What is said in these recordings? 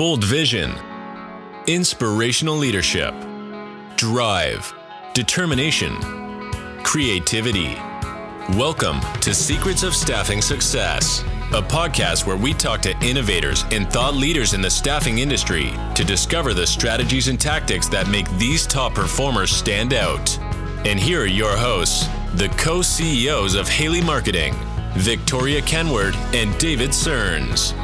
bold vision, inspirational leadership, drive, determination, creativity. Welcome to Secrets of Staffing Success, a podcast where we talk to innovators and thought leaders in the staffing industry to discover the strategies and tactics that make these top performers stand out. And here are your hosts, the co CEOs of Haley Marketing, Victoria Kenward and David Searns.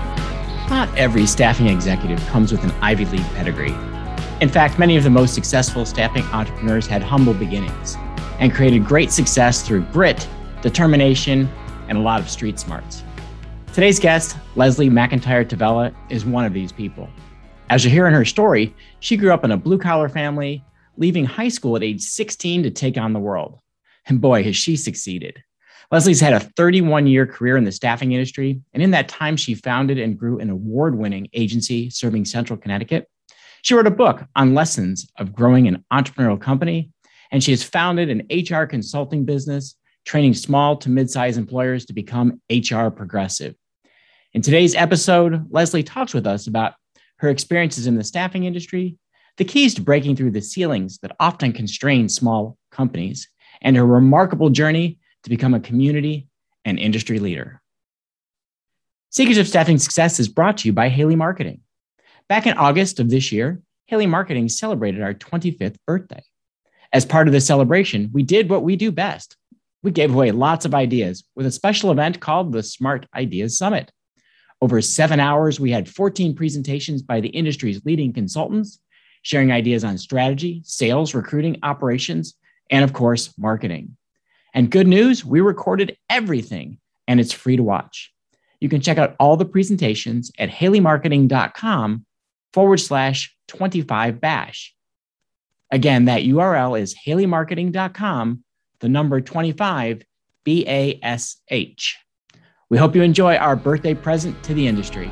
Not every staffing executive comes with an Ivy League pedigree. In fact, many of the most successful staffing entrepreneurs had humble beginnings and created great success through grit, determination, and a lot of street smarts. Today's guest, Leslie McIntyre Tavella, is one of these people. As you hear in her story, she grew up in a blue collar family, leaving high school at age 16 to take on the world. And boy, has she succeeded. Leslie's had a 31 year career in the staffing industry, and in that time, she founded and grew an award winning agency serving central Connecticut. She wrote a book on lessons of growing an entrepreneurial company, and she has founded an HR consulting business, training small to mid sized employers to become HR progressive. In today's episode, Leslie talks with us about her experiences in the staffing industry, the keys to breaking through the ceilings that often constrain small companies, and her remarkable journey to become a community and industry leader. Secrets of Staffing Success is brought to you by Haley Marketing. Back in August of this year, Haley Marketing celebrated our 25th birthday. As part of the celebration, we did what we do best. We gave away lots of ideas with a special event called the Smart Ideas Summit. Over seven hours, we had 14 presentations by the industry's leading consultants, sharing ideas on strategy, sales, recruiting, operations, and of course, marketing. And good news, we recorded everything and it's free to watch. You can check out all the presentations at haleymarketing.com forward slash 25 bash. Again, that URL is haleymarketing.com, the number 25 B A S H. We hope you enjoy our birthday present to the industry.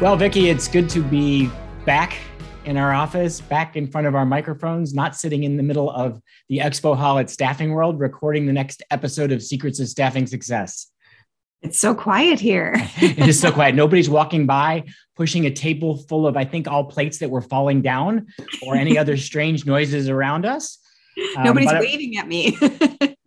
Well, Vicki, it's good to be back in our office, back in front of our microphones, not sitting in the middle of the expo hall at Staffing World, recording the next episode of Secrets of Staffing Success. It's so quiet here. it is so quiet. Nobody's walking by, pushing a table full of, I think, all plates that were falling down or any other strange noises around us. Um, Nobody's waving at me.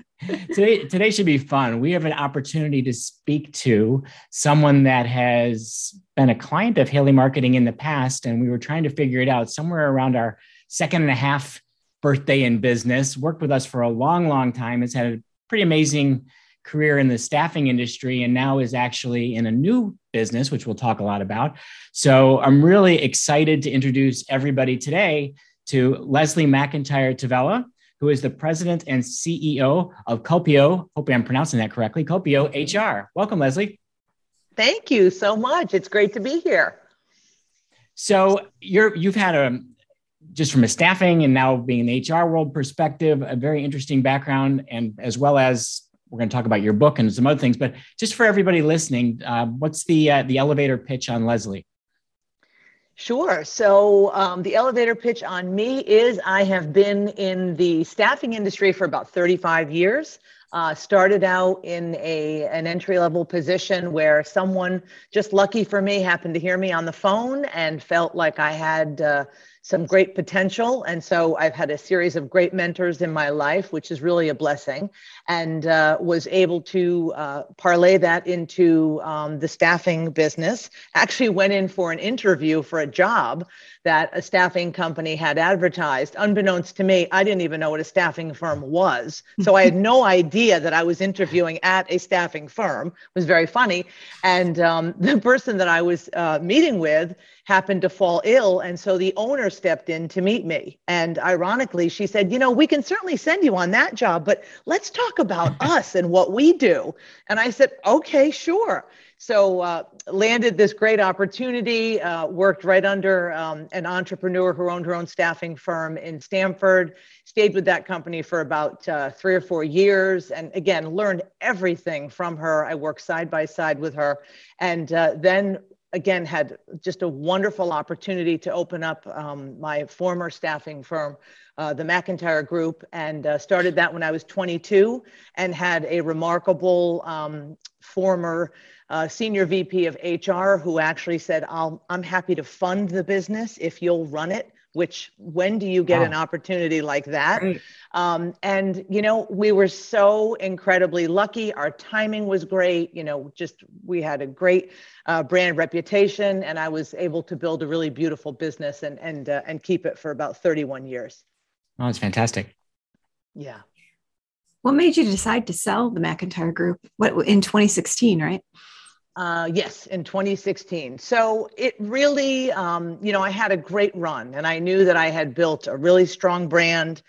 today, today should be fun. We have an opportunity to speak to someone that has been a client of Haley Marketing in the past, and we were trying to figure it out somewhere around our second and a half birthday in business. Worked with us for a long, long time. Has had a pretty amazing career in the staffing industry, and now is actually in a new business, which we'll talk a lot about. So I'm really excited to introduce everybody today to Leslie McIntyre Tavella who is the president and CEO of Copio. Hope I'm pronouncing that correctly. Copio HR. Welcome, Leslie. Thank you so much. It's great to be here. So you're you've had a just from a staffing and now being in the HR world perspective, a very interesting background, and as well as we're going to talk about your book and some other things. But just for everybody listening, uh, what's the uh, the elevator pitch on Leslie? Sure. So um, the elevator pitch on me is I have been in the staffing industry for about 35 years. Uh, started out in a an entry level position where someone just lucky for me happened to hear me on the phone and felt like I had uh, some great potential. And so I've had a series of great mentors in my life, which is really a blessing, and uh, was able to uh, parlay that into um, the staffing business. Actually, went in for an interview for a job that a staffing company had advertised. Unbeknownst to me, I didn't even know what a staffing firm was. So I had no idea that I was interviewing at a staffing firm. It was very funny. And um, the person that I was uh, meeting with happened to fall ill. And so the owner stepped in to meet me. And ironically, she said, You know, we can certainly send you on that job, but let's talk about us and what we do. And I said, Okay, sure. So uh, landed this great opportunity, uh, worked right under um, an entrepreneur who owned her own staffing firm in Stamford, stayed with that company for about uh, three or four years, and again, learned everything from her. I worked side by side with her. And uh, then again had just a wonderful opportunity to open up um, my former staffing firm, uh, the McIntyre Group, and uh, started that when I was 22 and had a remarkable um, former uh, senior VP of HR who actually said, I'll, I'm happy to fund the business if you'll run it which when do you get wow. an opportunity like that? Um, and you know we were so incredibly lucky. Our timing was great. You know just we had a great uh, brand reputation and i was able to build a really beautiful business and and uh, and keep it for about 31 years. Oh it's fantastic. Yeah. What made you decide to sell the mcintyre group? What in 2016 right uh, yes, in 2016. So it really, um, you know, I had a great run and I knew that I had built a really strong brand.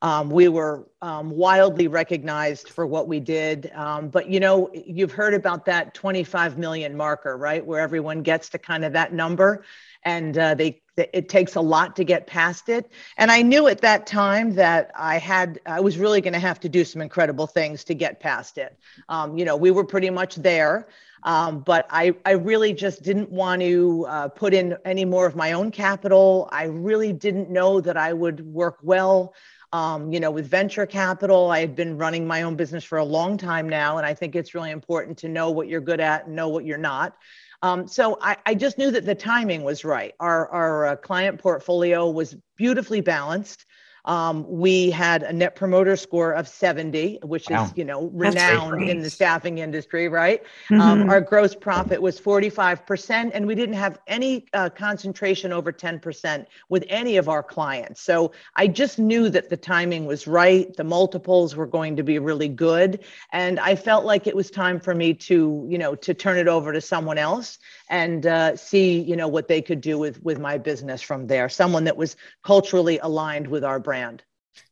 Um, we were um, wildly recognized for what we did. Um, but, you know, you've heard about that 25 million marker, right? Where everyone gets to kind of that number and uh, they it takes a lot to get past it and i knew at that time that i had i was really going to have to do some incredible things to get past it um, you know we were pretty much there um, but I, I really just didn't want to uh, put in any more of my own capital. I really didn't know that I would work well, um, you know, with venture capital. I had been running my own business for a long time now, and I think it's really important to know what you're good at and know what you're not. Um, so I, I, just knew that the timing was right. Our, our uh, client portfolio was beautifully balanced. Um, we had a net promoter score of 70, which wow. is, you know, renowned in the staffing industry, right? Um, mm-hmm. Um, our gross profit was 45%, and we didn't have any uh, concentration over 10% with any of our clients. So I just knew that the timing was right. The multiples were going to be really good. And I felt like it was time for me to, you know, to turn it over to someone else and uh, see, you know, what they could do with, with my business from there. Someone that was culturally aligned with our brand.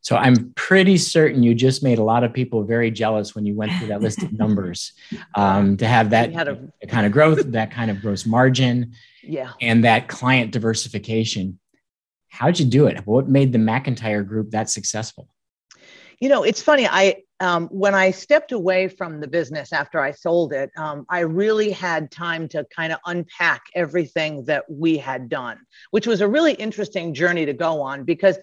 So I'm pretty certain you just made a lot of people very jealous when you went through that list of numbers. Um, to have that a, kind of growth, that kind of gross margin, yeah, and that client diversification. How'd you do it? What made the McIntyre Group that successful? You know, it's funny. I um, when I stepped away from the business after I sold it, um, I really had time to kind of unpack everything that we had done, which was a really interesting journey to go on because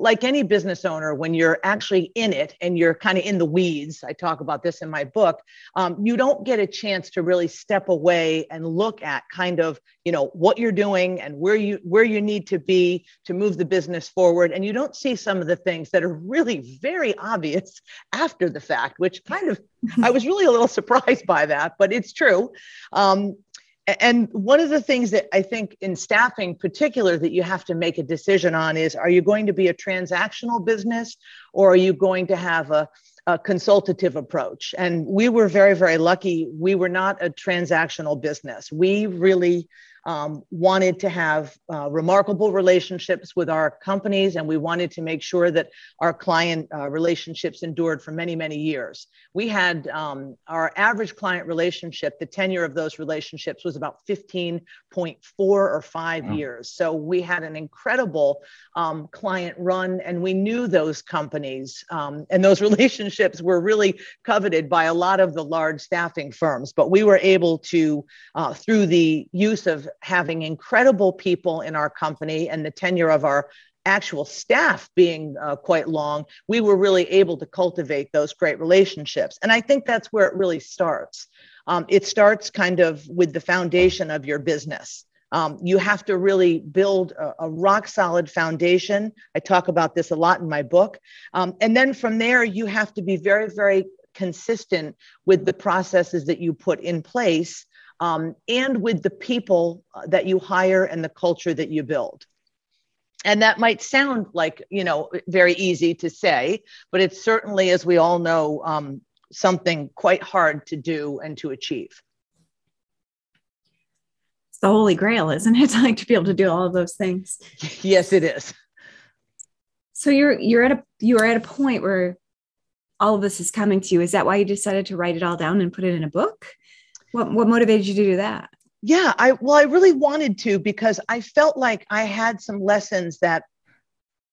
like any business owner, when you're actually in it and you're kind of in the weeds, I talk about this in my book, um, you don't get a chance to really step away and look at kind of, you know, what you're doing and where you where you need to be to move the business forward. And you don't see some of the things that are really very obvious after the fact, which kind of I was really a little surprised by that, but it's true. Um, and one of the things that I think in staffing, particular, that you have to make a decision on is: Are you going to be a transactional business, or are you going to have a a consultative approach. And we were very, very lucky. We were not a transactional business. We really um, wanted to have uh, remarkable relationships with our companies, and we wanted to make sure that our client uh, relationships endured for many, many years. We had um, our average client relationship, the tenure of those relationships was about 15.4 or five wow. years. So we had an incredible um, client run, and we knew those companies, um, and those relationships were really coveted by a lot of the large staffing firms. But we were able to, uh, through the use of having incredible people in our company and the tenure of our actual staff being uh, quite long, we were really able to cultivate those great relationships. And I think that's where it really starts. Um, it starts kind of with the foundation of your business. Um, you have to really build a, a, rock solid foundation. I talk about this a lot in my book. Um, and then from there, you have to be very, very consistent with the processes that you put in place um, and with the people uh, that you hire and the culture that you build. And that might sound like, you know, very easy to say, but it's certainly, as we all know, um, something quite hard to do and to achieve. It's the holy grail, isn't it? like to be able to do all of those things. Yes, it is. So you're you're at a you are at a point where all of this is coming to you. Is that why you decided to write it all down and put it in a book? What what motivated you to do that? Yeah, I well, I really wanted to because I felt like I had some lessons that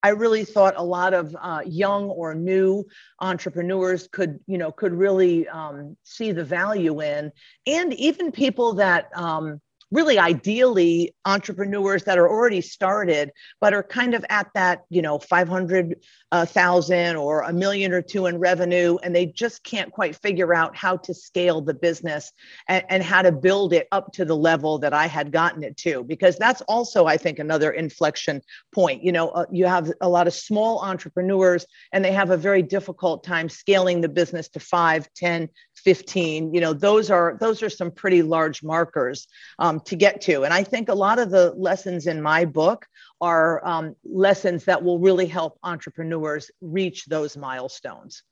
I really thought a lot of uh, young or new entrepreneurs could, you know, could really um, see the value in, and even people that um, really ideally entrepreneurs that are already started but are kind of at that you know 500,000 uh, or a million or two in revenue and they just can't quite figure out how to scale the business and, and how to build it up to the level that I had gotten it to. Because that's also I think another inflection point. You know uh, you have a lot of small entrepreneurs and they have a very difficult time scaling the business to 5 10 15 you know those are those are some pretty large markers um, to get to. And i think a lot of the lessons in my book are um, lessons that will really help entrepreneurs reach those milestones.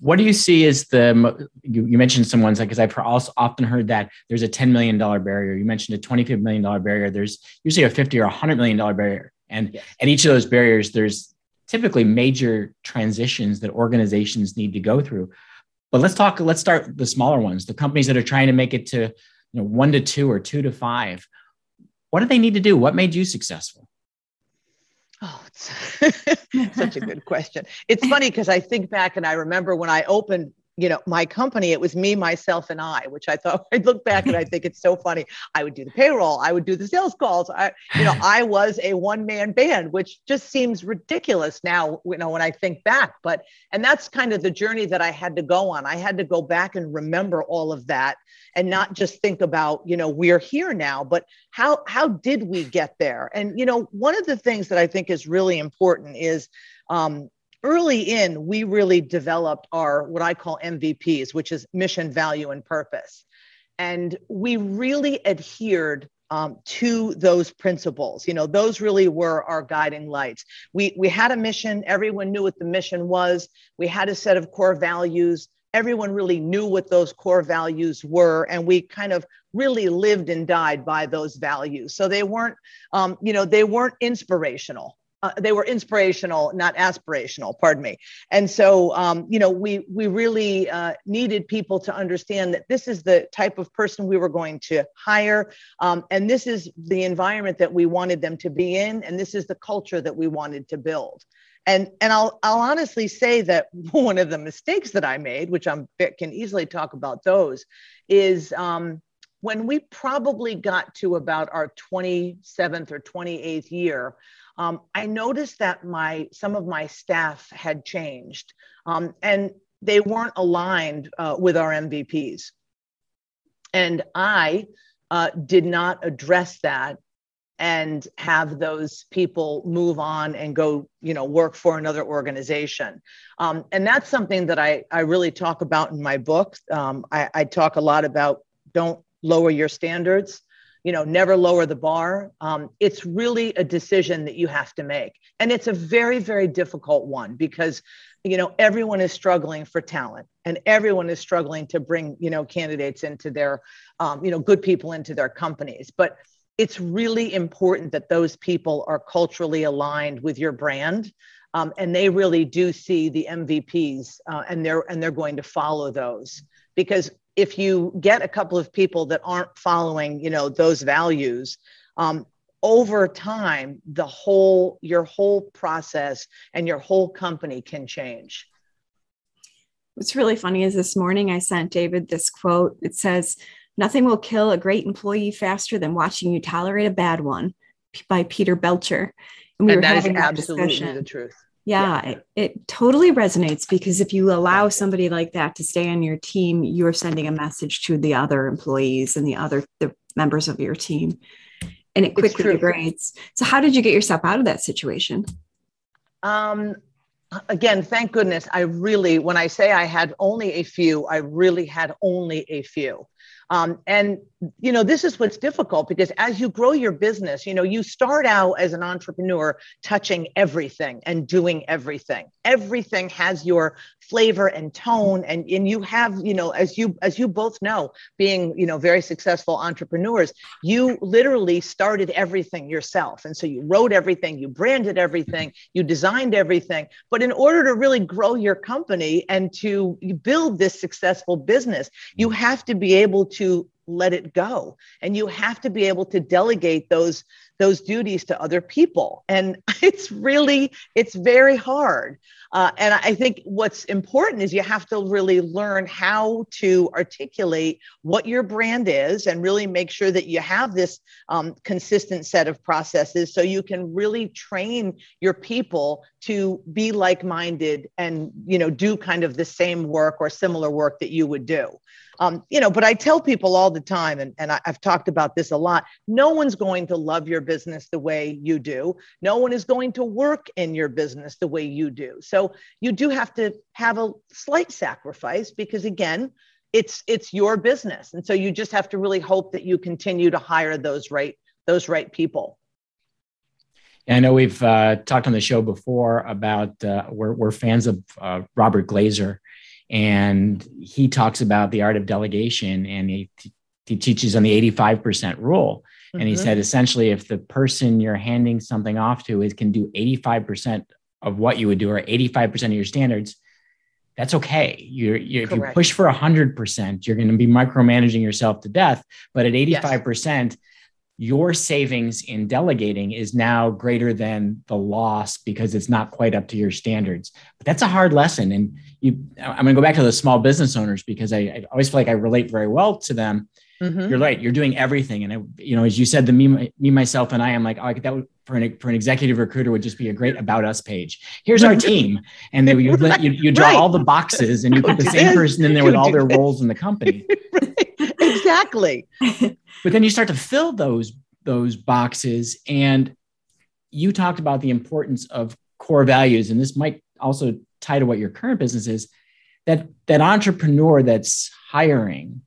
What do you see as the you, you mentioned some ones because i've also often heard that there's a $10 million barrier. You mentioned a $25 million barrier. There's usually a 50 or $100 million barrier. And yes. at each of those barriers there's typically major transitions that organizations need to go through but let's talk, let's start the smaller ones, the companies that are trying to make it to you know, one to two or two to five. What do they need to do? What made you successful? Oh, such a good question. It's funny because I think back and I remember when I opened you know, my company, it was me, myself, and I, which I thought I look back and I think it's so funny. I would do the payroll, I would do the sales calls. I, you know, I was a one-man band, which just seems ridiculous now, you know, when I think back. But and that's kind of the journey that I had to go on. I had to go back and remember all of that and not just think about, you know, we're here now, but how how did we get there? And you know, one of the things that I think is really important is um, early in, we really developed our what I call MVPs, which is mission, value, and purpose. And we really adhered um, to those principles. You know, those really were our guiding lights. We, we had a mission, everyone knew what the mission was. We had a set of core values. Everyone really knew what those core values were, and we kind of really lived and died by those values. So they weren't, um, you know, they weren't inspirational uh, they were inspirational, not aspirational. Pardon me. And so, um, you know, we we really uh, needed people to understand that this is the type of person we were going to hire, um, and this is the environment that we wanted them to be in, and this is the culture that we wanted to build. And and I'll I'll honestly say that one of the mistakes that I made, which I'm can easily talk about those, is. Um, when we probably got to about our 27th or 28th year, um, I noticed that my some of my staff had changed, um, and they weren't aligned uh, with our MVPs. And I uh, did not address that and have those people move on and go you know work for another organization. Um, and that's something that I, I really talk about in my book. Um, I, I, talk a lot about don't lower your standards you know never lower the bar. Um, it's really a decision that you have to make. And it's a very very difficult one because you know everyone is struggling for talent and everyone is struggling to bring you know candidates into their um, you know good people into their companies. But it's really important that those people are culturally aligned with your brand um, and they really do see the mvps uh, and they're and they're going to follow those because if you get a couple of people that aren't following you know those values um, over time the whole your whole process and your whole company can change. What's really funny is this morning i sent david this quote. It says nothing will kill a great employee faster than watching you tolerate a bad one by perry belcher. And we and were having that absolutely discussion. the truth yeah, yeah. It, it, totally resonates because if you allow somebody like that to stay on your team you're sending a message to the other employees and the other the members of your team and it quickly degrades. So how did you get yourself out of that situation? Um again thank goodness. I really when i say i had only a few i really had only a few um, and you know this is what's difficult because as you grow your business you know you start out as an entrepreneur touching everything and doing everything. Everything has your flavor and tone and, and you have you know as you as you both know being you know very successful entrepreneurs you literally started everything yourself. And so you wrote everything you branded everything you designed everything. But in order to really grow your company and to build this successful business you have to be able to let it go. And you have to be able to delegate those those duties to other people. And it's really it's very hard. Uh, and i think what's important is you have to really learn how to articulate what your brand is and really make sure that you have this um, consistent set of processes so you can really train your people to be like-minded and you know do kind of the same work or similar work that you would do um, you know, but I tell people all the time, and, and I, I've talked about this a lot no one's going to love your business the way you do. No one is going to work in your business the way you do. So you do have to have a slight sacrifice because, again, it's it's your business and so you just have to really hope that you continue to hire those right those right people I know we've uh, talked on the show before about uh, we're, we're fans of uh, Robert Glazer and he talks about the art of delegation and he, he teaches on the 85% rule mm-hmm. and he mm-hmm. said essentially if the person you're handing something off to is can do 85% of what you would do or 85% of your standards that's okay you're, you're if you push for 100% you're going to be micromanaging yourself to death but at 85% yes your savings in delegating is now greater than the loss because it's not quite up to your standards. But that's a hard lesson. And you, I'm going to go back to the small business owners because I, I always feel like I relate very well to them. Mm-hmm. You're right. You're doing everything. And I, you know, as you said, the me, me, myself, and I am like, oh, that would, for an, for an executive recruiter would just be a great about us page. Here's our team. And then you, you, you draw right. all the boxes and you put the same person in there with all their roles in the company. right. Exactly. but then you start to fill those those boxes and you talked about the importance of core values and this might also tie to what your current business is that that entrepreneur that's hiring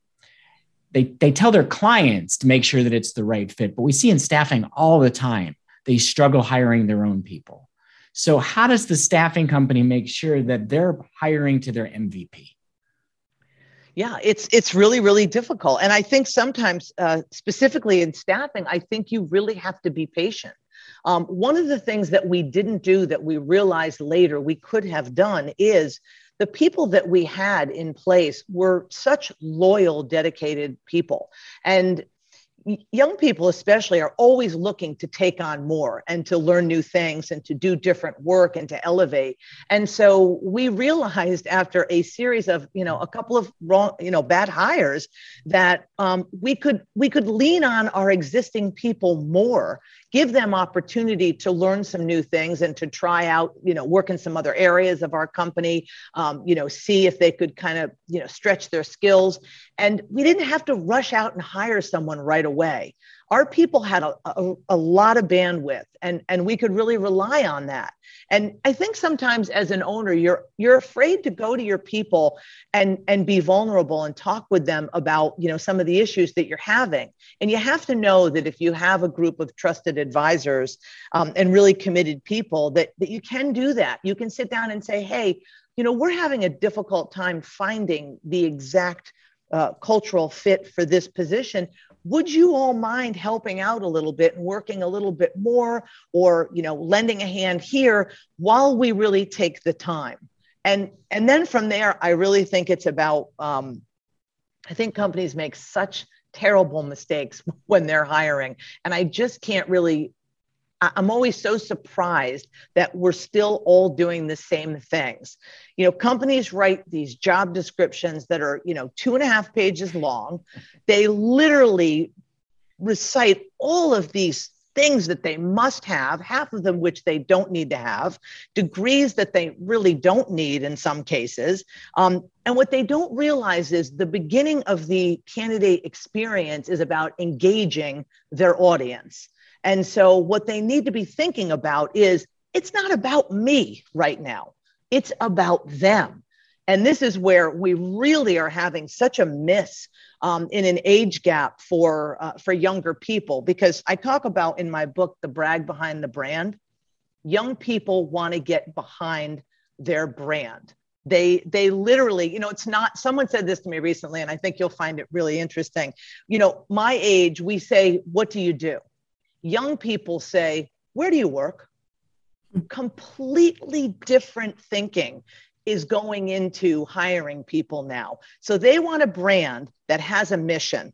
they they tell their clients to make sure that it's the right fit but we see in staffing all the time they struggle hiring their own people so how does the staffing company make sure that they're hiring to their mvp yeah it's it's really really difficult. And i think sometimes uh, specifically in staffing i think you really have to be patient. Um, one of the things that we didn't do that we realized later we could have done is the people that we had in place were such loyal dedicated people. And young people especially are always looking to take on more and to learn new things and to do different work and to elevate. And so we realized after a series of you know a couple of wrong you know bad hires that um, we could we could lean on our existing people more give them opportunity to learn some new things and to try out you know work in some other areas of our company um, you know see if they could kind of you know stretch their skills. And we didn't have to rush out and hire someone right away our people had a, a, a, lot of bandwidth and, and we could really rely on that. And i think sometimes as an owner you're you're afraid to go to your people and and be vulnerable and talk with them about you know some of the issues that you're having. And you have to know that if you have a group of trusted advisors um, and really committed people that that you can do that. You can sit down and say hey you know we're having a difficult time finding the exact uh, cultural fit for this position would you all mind helping out a little bit and working a little bit more or you know lending a hand here while we really take the time? And and then from there i really think it's about um, i think companies make such terrible mistakes when they're hiring. And i just can't really I'm always so surprised that we're still all doing the same things. You know, companies write these job descriptions that are, you know, two and a half pages long. They literally recite all of these things that they must have, half of them which they don't need to have, degrees that they really don't need in some cases. Um, and what they don't realize is the beginning of the candidate experience is about engaging their audience. And so, what they need to be thinking about is it's not about me right now, it's about them. And this is where we really are having such a miss um, in an age gap for, uh, for younger people, because I talk about in my book, The Brag Behind the Brand. Young people want to get behind their brand they they literally you know it's not someone said this to me recently and i think you'll find it really interesting you know my age we say what do you do young people say, Where do you work? Completely different thinking is going into hiring people now. So they want a brand that has a mission,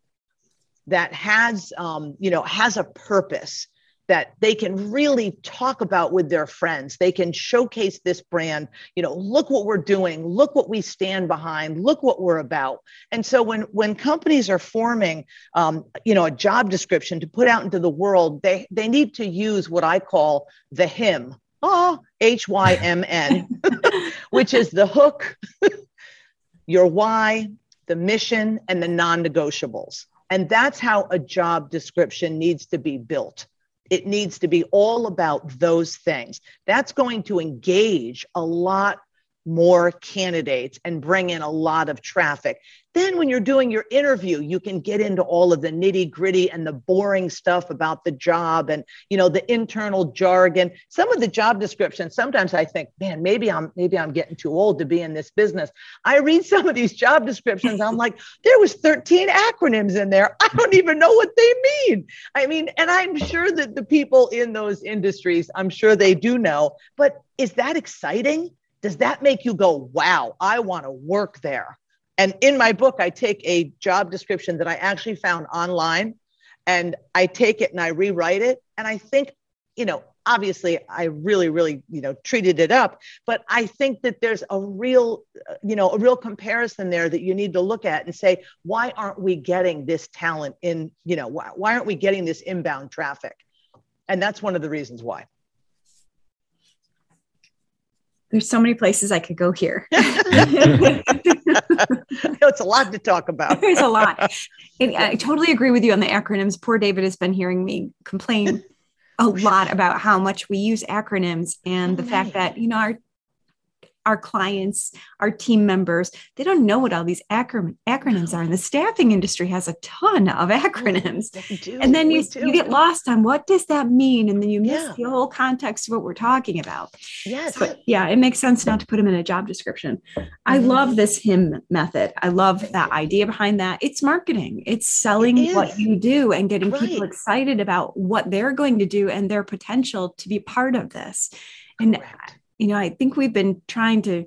that has, um, you know, has a purpose, that they can really talk about with their friends. They can showcase this brand. You know, look what we're doing. Look what we stand behind. Look what we're about. And so when when companies are forming, um, you know, a job description to put out into the world, they they need to use what I call the HYMN. Oh, H Y M N, which is the hook, your why, the mission, and the non negotiables. And that's how a job description needs to be built. It needs to be all about those things. That's going to engage a lot more candidates and bring in a lot of traffic. Then, when you're doing your interview, you can get into all of the nitty gritty and the boring stuff about the job and you know the internal jargon. Some of the job descriptions. Sometimes I think, man, maybe I'm maybe I'm getting too old to be in this business. I read some of these job descriptions. I'm like, there was 13 acronyms in there. I don't even know what they mean. I mean, and I'm sure that the people in those industries, I'm sure they do know. But is that exciting? Does that make you go, wow, I want to work there? And in my book, I take a job description that I actually found online and I take it and I rewrite it. And I think, you know, obviously I really, really, you know, treated it up, but I think that there's a real, you know, a real comparison there that you need to look at and say, why aren't we getting this talent in, you know, why, why aren't we getting this inbound traffic? And that's one of the reasons why there's so many places I could go here. it's a lot to talk about. There's a lot. And I totally agree with you on the acronyms. Poor David has been hearing me complain a lot about how much we use acronyms and the fact that, you know, our our clients, our team members, they don't know what all these acron- acronyms are. And the staffing industry has a ton of acronyms. Do, And then you, you get lost on what does that mean? And then you miss yeah. the whole context of what we're talking about. Yes. But yeah, it makes sense not to put them in a job description. I mm-hmm. love this HYMN method. I love that idea behind that. It's marketing. It's selling it what you do and getting right. people excited about what they're going to do and their potential to be part of this. And Correct you know i think we've been trying to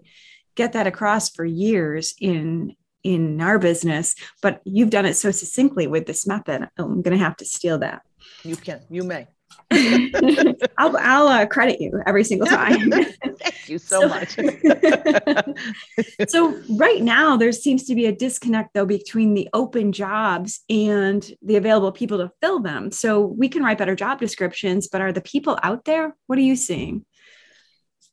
get that across for years in in our business but you've done it so succinctly with this method i'm going to have to steal that you can you may I'll, I'll uh, credit you every single time. Thank you so, so much. so, right now, there seems to be a disconnect, though, between the open jobs and the available people to fill them. So, we can write better job descriptions, but are the people out there? What are you seeing?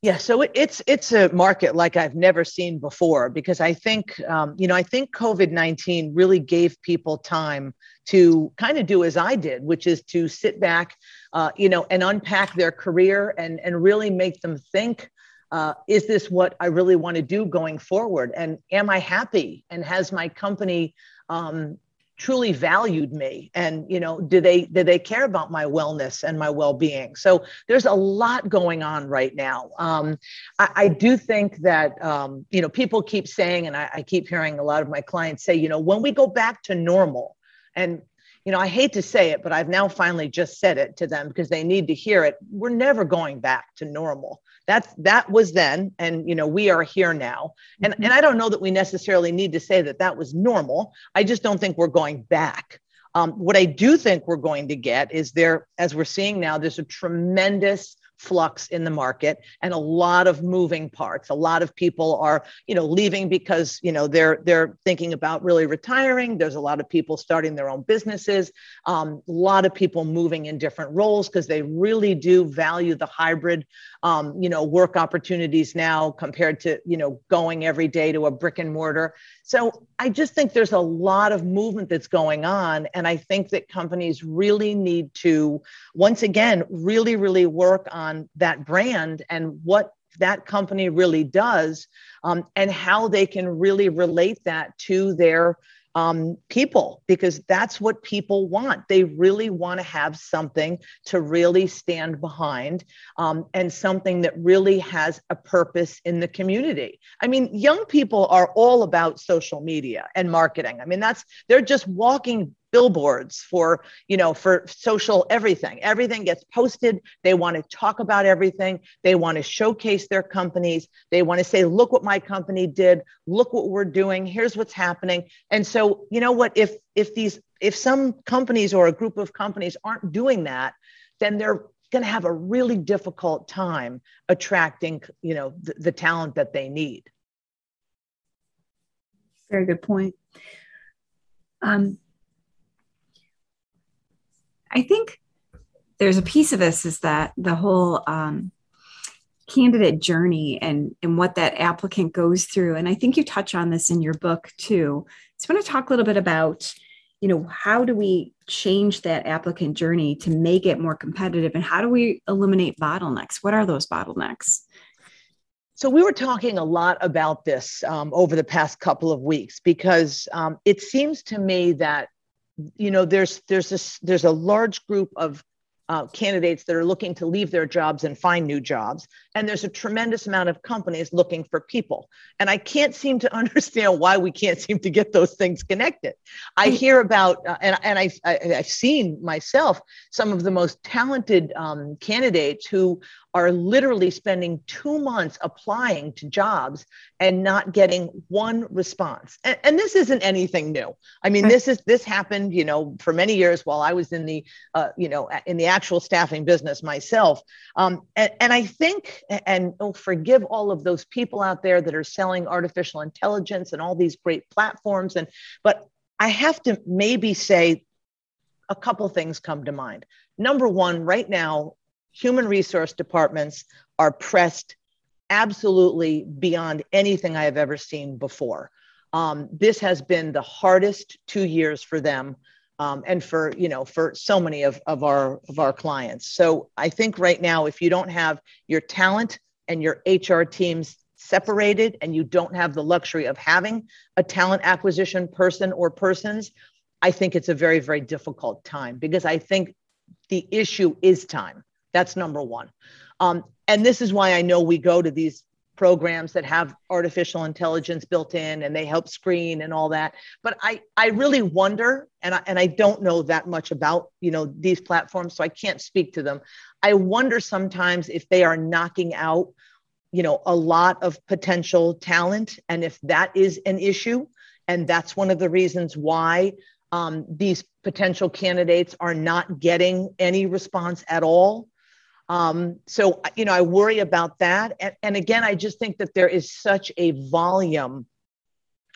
Yeah, so it, it's it's a market like I've never seen before because I think um, you know I think COVID nineteen really gave people time to kind of do as I did, which is to sit back, uh, you know, and unpack their career and and really make them think. Uh, is this what I really want to do going forward? And am I happy? And has my company um, truly valued me and you know do they do they care about my wellness and my well-being? So there's a lot going on right now. Um, I, I, do think that um, you know people keep saying and I, I keep hearing a lot of my clients say you know when we go back to normal and you know i hate to say it but i've now finally just said it to them because they need to hear it we're never going back to normal that's that was then and you know we are here now. And mm-hmm. and i don't know that we necessarily need to say that that was normal. I just don't think we're going back. Um, what i do think we're going to get is there as we're seeing now there's a tremendous flux in the market and a lot of moving parts. A lot of people are you know leaving because you know they're they're thinking about really retiring. There's a lot of people starting their own businesses. Um, a lot of people moving in different roles because they really do value the hybrid um, you know work opportunities now compared to you know going every day to a brick and mortar. So I just think there's a lot of movement that's going on. And I think that companies really need to, once again, really, really work on that brand and what that company really does um, and how they can really relate that to their um, people because that's what people want. They really want to have something to really stand behind um, and something that really has a purpose in the community. I mean, young people are all about social media and marketing. I mean, that's they're just walking billboards for you know for social everything. Everything gets posted. They want to talk about everything. They want to showcase their companies. They want to say look what my company did. Look what we're doing. Here's what's happening. And so you know what? If if these if some companies or a group of companies aren't doing that then they're going to have a really difficult time attracting you know the, the talent that they need. Very good point. Um, i think there's a piece of this is that the whole um, candidate journey and and what that applicant goes through. And i think you touch on this in your book too. So i want to talk a little bit about you know how do we change that applicant journey to make it more competitive and how do we eliminate bottlenecks? What are those bottlenecks? So we were talking a lot about this um, over the past couple of weeks because um, it seems to me that you know there's there's this there's a large group of uh, candidates that are looking to leave their jobs and find new jobs. And there's a tremendous amount of companies looking for people. And I can't seem to understand why we can't seem to get those things connected. I hear about, uh, and, and I've, I, have seen myself some of the most talented um, candidates who are literally spending two months applying to jobs and not getting one response. And, and this isn't anything new. I mean, this is this happened, you know, for many years while I was in the, uh, you know, in the actual staffing business myself. Um, and, and I think, and oh, forgive all of those people out there that are selling artificial intelligence and all these great platforms. And but I have to maybe say a couple things come to mind. Number one, right now, human resource departments are pressed absolutely beyond anything I have ever seen before. Um, this has been the hardest two years for them um, and for you know for so many of, of our of our clients so i think right now if you don't have your talent and your hr teams separated and you don't have the luxury of having a talent acquisition person or persons i think it's a very very difficult time because i think the issue is time that's number one. Um, and this is why I know we go to these programs that have artificial intelligence built in and they help screen and all that. But I, I really wonder, and I, and I don't know that much about, you know, these platforms, so I can't speak to them. I wonder sometimes if they are knocking out, you know, a lot of potential talent and if that is an issue. And that's one of the reasons why um, these potential candidates are not getting any response at all um, so, you know, I worry about that. And, and again, I just think that there is such a volume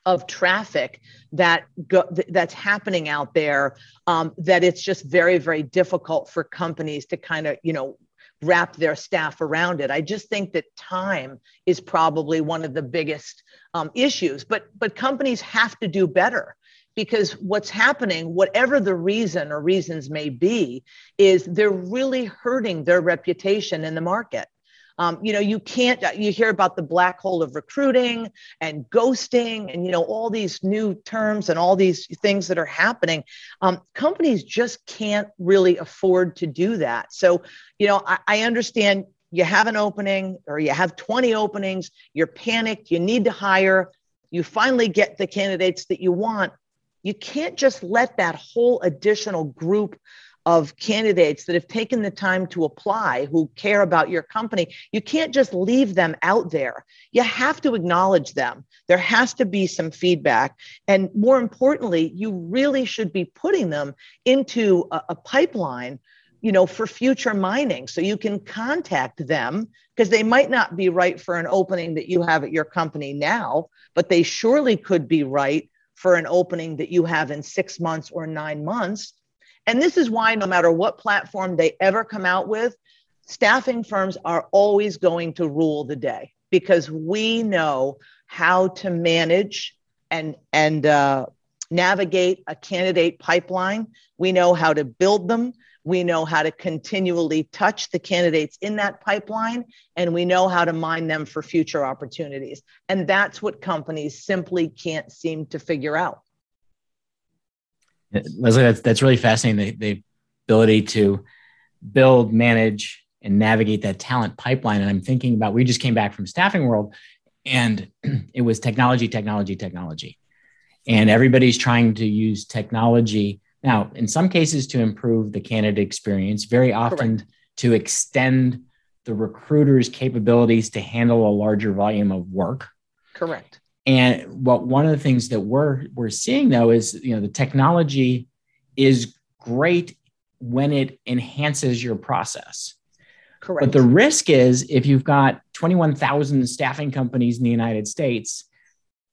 of traffic that go, that's happening out there um, that it's just very very difficult for companies to kind of you know wrap their staff around it. I just think that time is probably one of the biggest um, issues. But but companies have to do better because what's happening, whatever the reason or reasons may be, is they're really hurting their reputation in the market. Um, you know, you can't, you hear about the black hole of recruiting and ghosting and, you know, all these new terms and all these things that are happening. Um, companies just can't really afford to do that. So, you know, I, I understand you have an opening or you have 20 openings, you're panicked, you need to hire, you finally get the candidates that you want you can't just let that whole additional group of candidates that have taken the time to apply who care about your company you can't just leave them out there. You have to acknowledge them. There has to be some feedback. And more importantly you really should be putting them into a, a pipeline you know for future mining. So you can contact them because they might not be right for an opening that you have at your company now but they surely could be right for an opening that you have in six months or nine months. And this is why, no matter what platform they ever come out with, staffing firms are always going to rule the day because we know how to manage and, and uh, navigate a candidate pipeline. We know how to build them. We know how to continually touch the candidates in that pipeline, and we know how to mine them for future opportunities. And that's what companies simply can't seem to figure out. Leslie, that's, that's really fascinating. The, the ability to build, manage, and navigate that talent pipeline. And I'm thinking about, we just came back from Staffing World, and it was technology, technology, technology. And everybody's trying to use technology now, in some cases, to improve the candidate experience, very often Correct. to extend the recruiter's capabilities to handle a larger volume of work. Correct. And what one of the things that we're we're seeing though is you know the technology is great when it enhances your process. Correct. But the risk is if you've got 21,000 staffing companies in the United States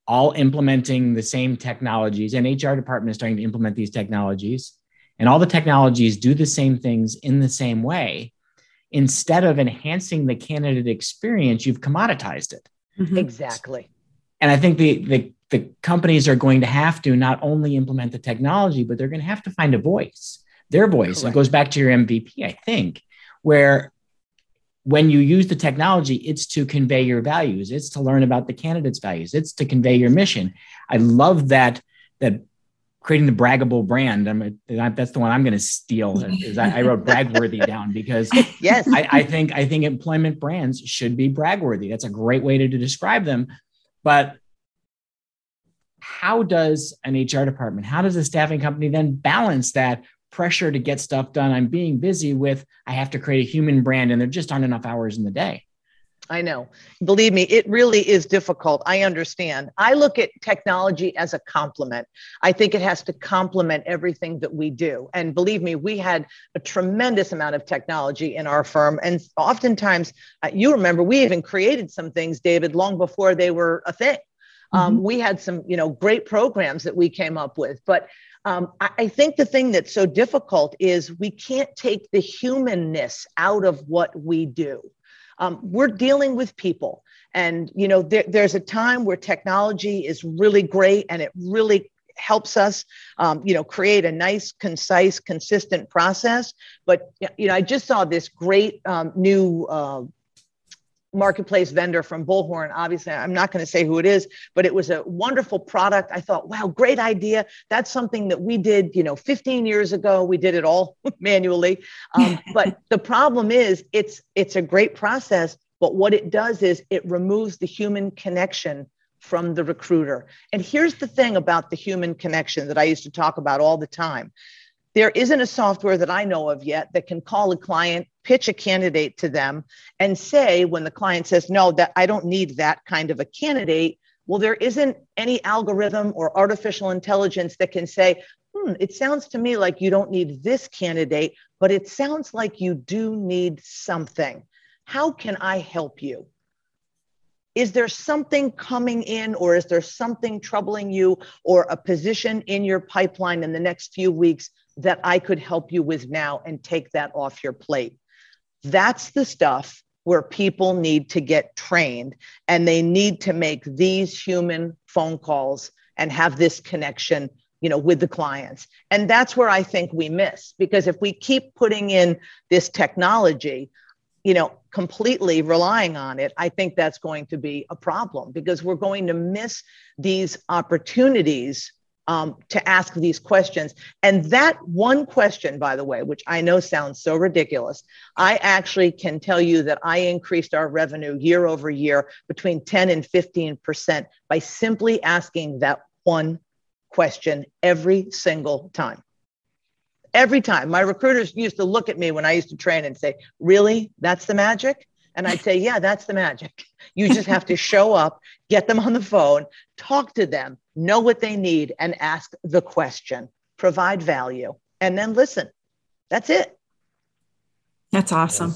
all implementing the same technologies, and HR department is starting to implement these technologies, and all the technologies do the same things in the same way. Instead of enhancing the candidate experience, you've commoditized it. Mm-hmm. Exactly. And I think the, the the companies are going to have to not only implement the technology, but they're going to have to find a voice, their voice. Correct. It goes back to your MVP, I think, where when you use the technology, it's to convey your values, it's to learn about the candidate's values, it's to convey your mission. I love that that creating the braggable brand. I'm that's the one I'm going to steal. Is I, I wrote bragworthy down because yes, I, I, think I think employment brands should be bragworthy. That's a great way to, to describe them. But how does an HR department, how does a staffing company then balance that pressure to get stuff done. I'm being busy with, I have to create a human brand, and there just aren't enough hours in the day. I know. Believe me, it really is difficult. I understand. I look at technology as a complement. I think it has to complement everything that we do. And believe me, we had a tremendous amount of technology in our firm. And oftentimes, uh, you remember, we even created some things, David, long before they were a thing. Mm-hmm. Um, we had some, you know, great programs that we came up with. But um, I, I think the thing that's so difficult is we can't take the humanness out of what we do. Um, we're dealing with people and you know there, there's a time where technology is really great and it really helps us um, you know create a nice concise consistent process but you know i just saw this great um, new uh, marketplace vendor from Bullhorn. Obviously, I'm not going to say who it is, but it was a wonderful product. I thought, wow, great idea. That's something that we did, you know, 15 years ago. We did it all manually. Um, but the problem is, it's it's a great process. But what it does is it removes the human connection from the recruiter. And here's the thing about the human connection that I used to talk about all the time there isn't a software that I know of yet that can call a client, pitch a candidate to them, and say when the client says, No, that I don't need that kind of a candidate. Well, there isn't any algorithm or artificial intelligence that can say, hmm, it sounds to me like you don't need this candidate, but it sounds like you do need something. How can I help you? Is there something coming in, or is there something troubling you, or a position in your pipeline in the next few weeks that I could help you with now and take that off your plate. That's the stuff where people need to get trained and they need to make these human phone calls and have this connection you know with the clients. And that's where i think we miss because if we keep putting in this technology you know completely relying on it i think that's going to be a problem because we're going to miss these opportunities um, to ask these questions. And that one question, by the way, which I know sounds so ridiculous, I actually can tell you that I increased our revenue year over year between 10 and 15% by simply asking that one question every single time. Every time. My recruiters used to look at me when I used to train and say, Really? That's the magic? And I'd say, Yeah, that's the magic. You just have to show up, get them on the phone, talk to them, know what they need, and ask the question, provide value, and then listen. That's it. That's awesome.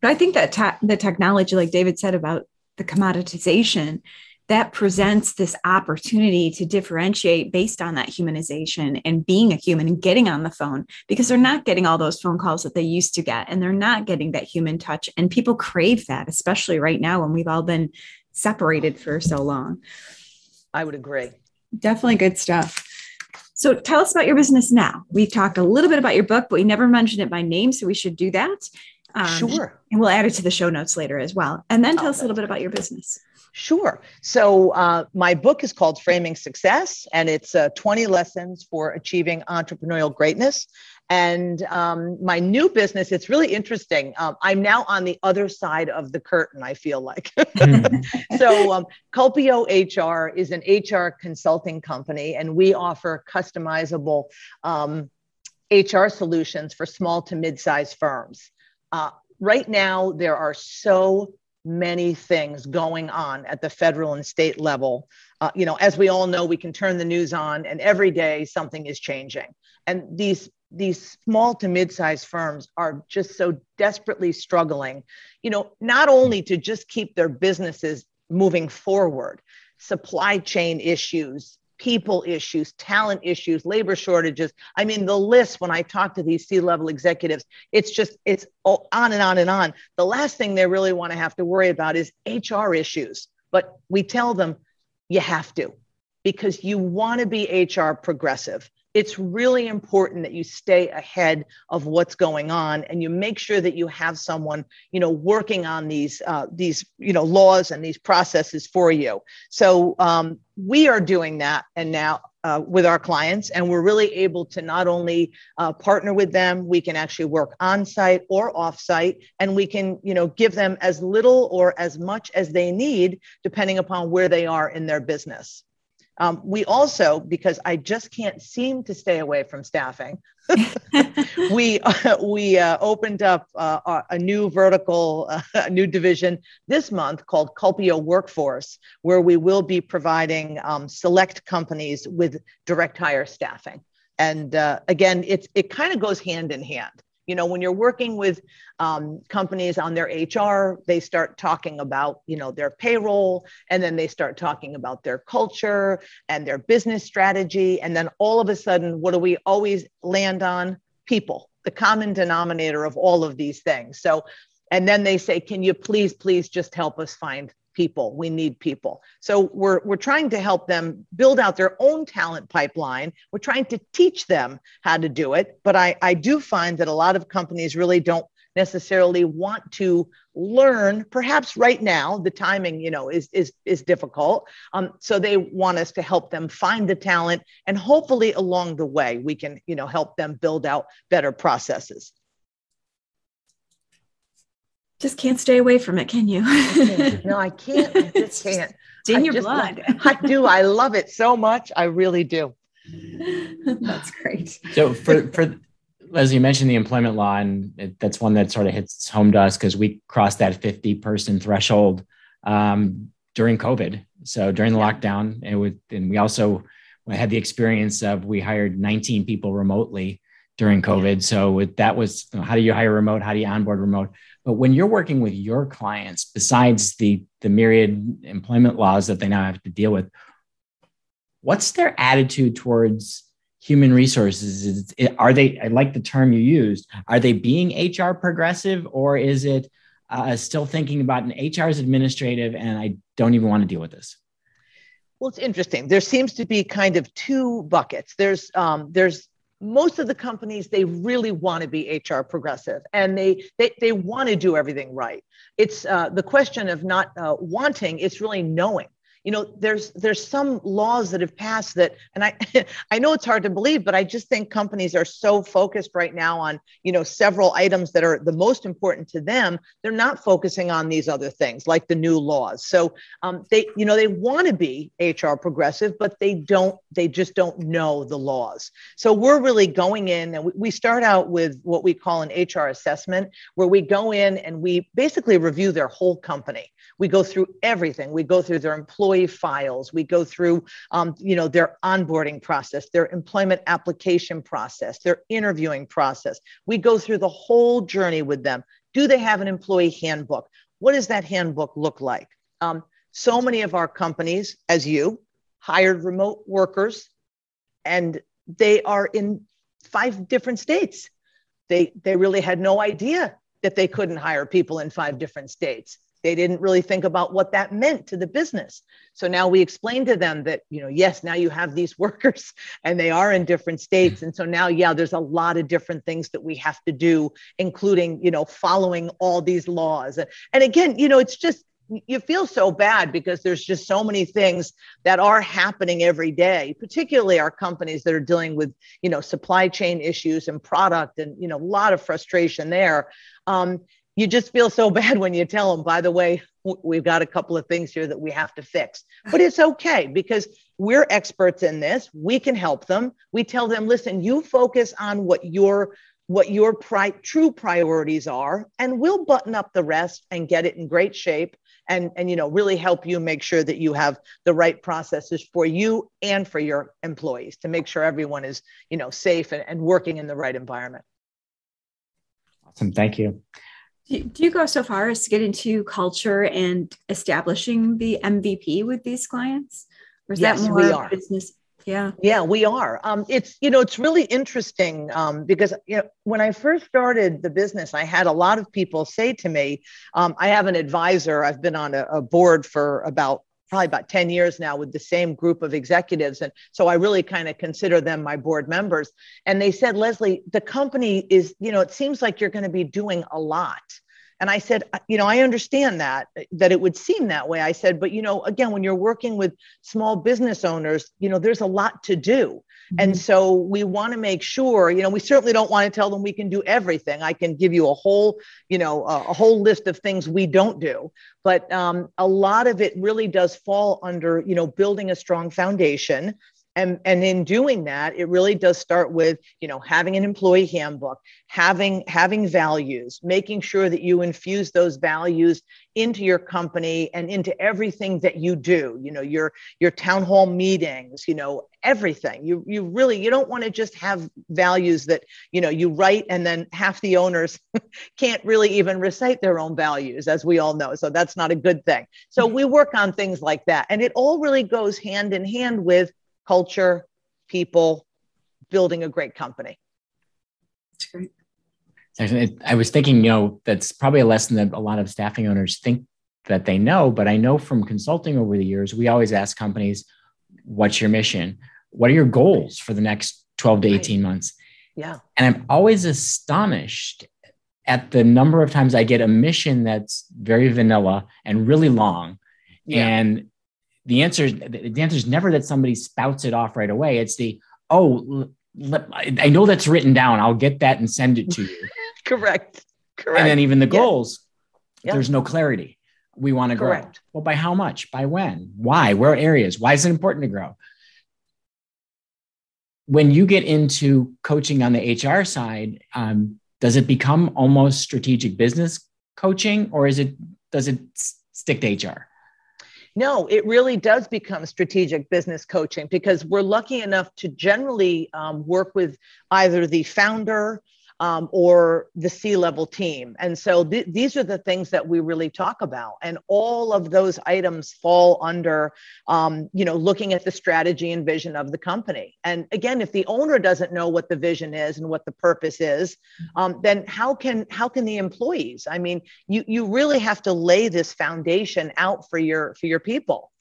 But I think that ta- the technology, like David said about the commoditization, that presents this opportunity to differentiate based on that humanization and being a human and getting on the phone because they're not getting all those phone calls that they used to get and they're not getting that human touch. And people crave that especially right now when we've all been separated for so long. I would agree. Definitely good stuff. So tell us about your business now. We've talked a little bit about your book but we never mentioned it by name so we should do that. Um, sure. and we'll add it to the show notes later as well. And then tell oh, us a little bit about your business Sure. So, uh, my book is called Framing Success, and it's uh, 20 lessons for achieving entrepreneurial greatness. And um, my new business, it's really interesting. Um, I'm now on the other side of the curtain, I feel like. so, um, Culpio HR is an HR consulting company, and we offer customizable um, HR solutions for small to mid sized firms. Uh, right now, there are so many things going on at the federal and state level. Uh, you know, as we all know, we can turn the news on and every day something is changing. And these these small to mid-sized firms are just so desperately struggling you know not only to just keep their businesses moving forward supply chain issues people issues talent issues labor shortages. I mean the list when i talk to these c-level executives it's just it's on and on and on. The last thing they really want to have to worry about is hr issues. But we tell them you have to because you want to be hr progressive it's really important that you stay ahead of what's going on and you make sure that you have someone you know working on these uh, these you know laws and these processes for you. So um, we are doing that and now uh, with our clients and we're really able to not only uh, partner with them we can actually work on site or off site and we can you know give them as little or as much as they need depending upon where they are in their business um, we also, because I just can't seem to stay away from staffing, we uh, we uh, opened up uh, a new vertical, uh, a new division this month called Culpio Workforce, where we will be providing um, select companies with direct hire staffing. And uh, again, it's it kind of goes hand in hand. You know, when you're working with um, companies on their HR, they start talking about, you know, their payroll, and then they start talking about their culture and their business strategy. And then all of a sudden, what do we always land on? People, the common denominator of all of these things. So, and then they say, can you please, please just help us find people. We need people. So we're we're trying to help them build out their own talent pipeline. We're trying to teach them how to do it. But i i do find that a lot of companies really don't necessarily want to learn. Perhaps right now the timing you know is is is difficult. Um, so they want us to help them find the talent and hopefully along the way we can you know help them build out better processes just can't stay away from it, can you? no, I can't. I just can't. It's in I your just, blood. I do. I love it so much. I really do. That's great. So for for as you mentioned the employment law, and it, that's one that sort of hits home to us because we crossed that 50 person threshold um, during COVID. So during the lockdown, and, with, and we also had the experience of we hired 19 people remotely during COVID. So with, that was how do you hire remote? How do you onboard remote? But when you're working with your clients, besides the the myriad employment laws that they now have to deal with, what's their attitude towards human resources? Is, are they? I like the term you used. Are they being HR progressive, or is it uh, still thinking about an HR is administrative, and I don't even want to deal with this? Well, it's interesting. There seems to be kind of two buckets. There's um, there's most of the companies they really want to be hr progressive and they they, they want to do everything right. It's uh, the question of not uh, wanting it's really knowing you know there's there's some laws that have passed that and i i know it's hard to believe but i just think companies are so focused right now on you know several items that are the most important to them. They're not focusing on these other things like the new laws. So um, they you know they want to be hr progressive but they don't they just don't know the laws. So we're really going in and we, we start out with what we call an hr assessment where we go in and we basically review their whole company we go through everything. We go through their employee files. We go through, um, you know, their onboarding process, their employment application process, their interviewing process. We go through the whole journey with them. Do they have an employee handbook? What does that handbook look like? Um, so many of our companies, as you, hired remote workers, and they are in five different states. They they really had no idea that they couldn't hire people in five different states they didn't really think about what that meant to the business. So now we explain to them that you know yes now you have these workers and they are in different states. And so now yeah there's a lot of different things that we have to do including you know following all these laws. And again you know it's just you feel so bad because there's just so many things that are happening every day particularly our companies that are dealing with you know supply chain issues and product and you know a lot of frustration there. Um, you just feel so bad when you tell them, by the way, we've got a couple of things here that we have to fix. But it's okay because we're experts in this. We can help them. We tell them, listen, you focus on what your what your pri- true priorities are, and we'll button up the rest and get it in great shape. and and you know really help you make sure that you have the right processes for you and for your employees to make sure everyone is you know safe and, and working in the right environment awesome thank you do you go so far as to get into culture and establishing the mvp with these clients? Or is yes, that more business? Yeah. Yeah we are. Um, it's you know it's really interesting um, because you know when i first started the business i had a lot of people say to me um, i have an advisor. I've been on a, a board for about probably about 10 years now with the same group of executives. And so i really kind of consider them my board members. And they said leslie the company is you know it seems like you're going to be doing a lot and I said, you know, I understand that, that it would seem that way. I said, but, you know, again, when you're working with small business owners, you know, there's a lot to do. Mm-hmm. And so we want to make sure, you know, we certainly don't want to tell them we can do everything. I can give you a whole, you know, a, a whole list of things we don't do. But um, a lot of it really does fall under, you know, building a strong foundation and, and in doing that it really does start with you know having an employee handbook having having values making sure that you infuse those values into your company and into everything that you do you know your your town hall meetings you know everything. You you really you don't want to just have values that you know you write and then half the owners can't really even recite their own values as we all know so that's not a good thing. So mm-hmm. we work on things like that and it all really goes hand in hand with culture, people, building a great company. That's great. I was thinking, you know, that's probably a lesson that a lot of staffing owners think that they know, but I know from consulting over the years, we always ask companies, what's your mission? What are your goals for the next 12 to 18 right. months? Yeah. And I'm always astonished at the number of times I get a mission that's very vanilla and really long. Yeah. And the answer the answer is never that somebody spouts it off right away. It's the oh, I know that's written down. I'll get that and send it to you. Correct. Correct. And then even the goals, yeah. there's no clarity. We want to grow. Well, by how much? By when? Why? Where areas? Why is it important to grow? When you get into coaching on the HR side, um, does it become almost strategic business coaching, or is it does it stick to HR? No, it really does become strategic business coaching because we're lucky enough to generally um, work with either the founder um, or the C level team. And so th- these are the things that we really talk about. And all of those items fall under, um, you know, looking at the strategy and vision of the company. And again, if the owner doesn't know what the vision is and what the purpose is, um, then how can how can the employees? I mean, you you really have to lay this foundation out for your for your people.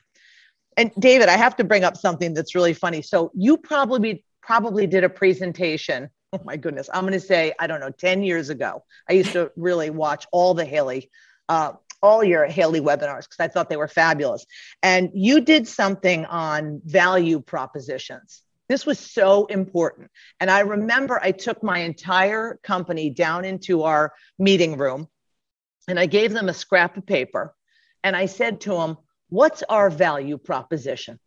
And David, I have to bring up something that's really funny. So you probably probably did a presentation oh my goodness, I'm going to say, I don't know, 10 years ago, I used to really watch all the Haley, uh, all your Haley webinars because I thought they were fabulous. And you did something on value propositions. This was so important. And I remember I took my entire company down into our meeting room and I gave them a scrap of paper and I said to them, What's our value proposition?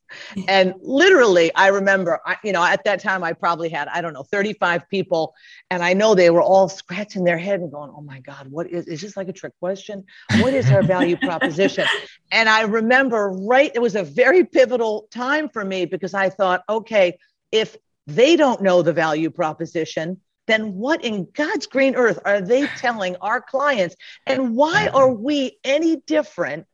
and literally i remember I, you know at that time i probably had i don't know 35 people and i know they were all scratching their head and going oh my god what is is this like a trick question? What is our value proposition? And i remember right it was a very pivotal time for me because i thought okay if they don't know the value proposition then what in God's green earth are they telling our clients? And why mm-hmm. are we any different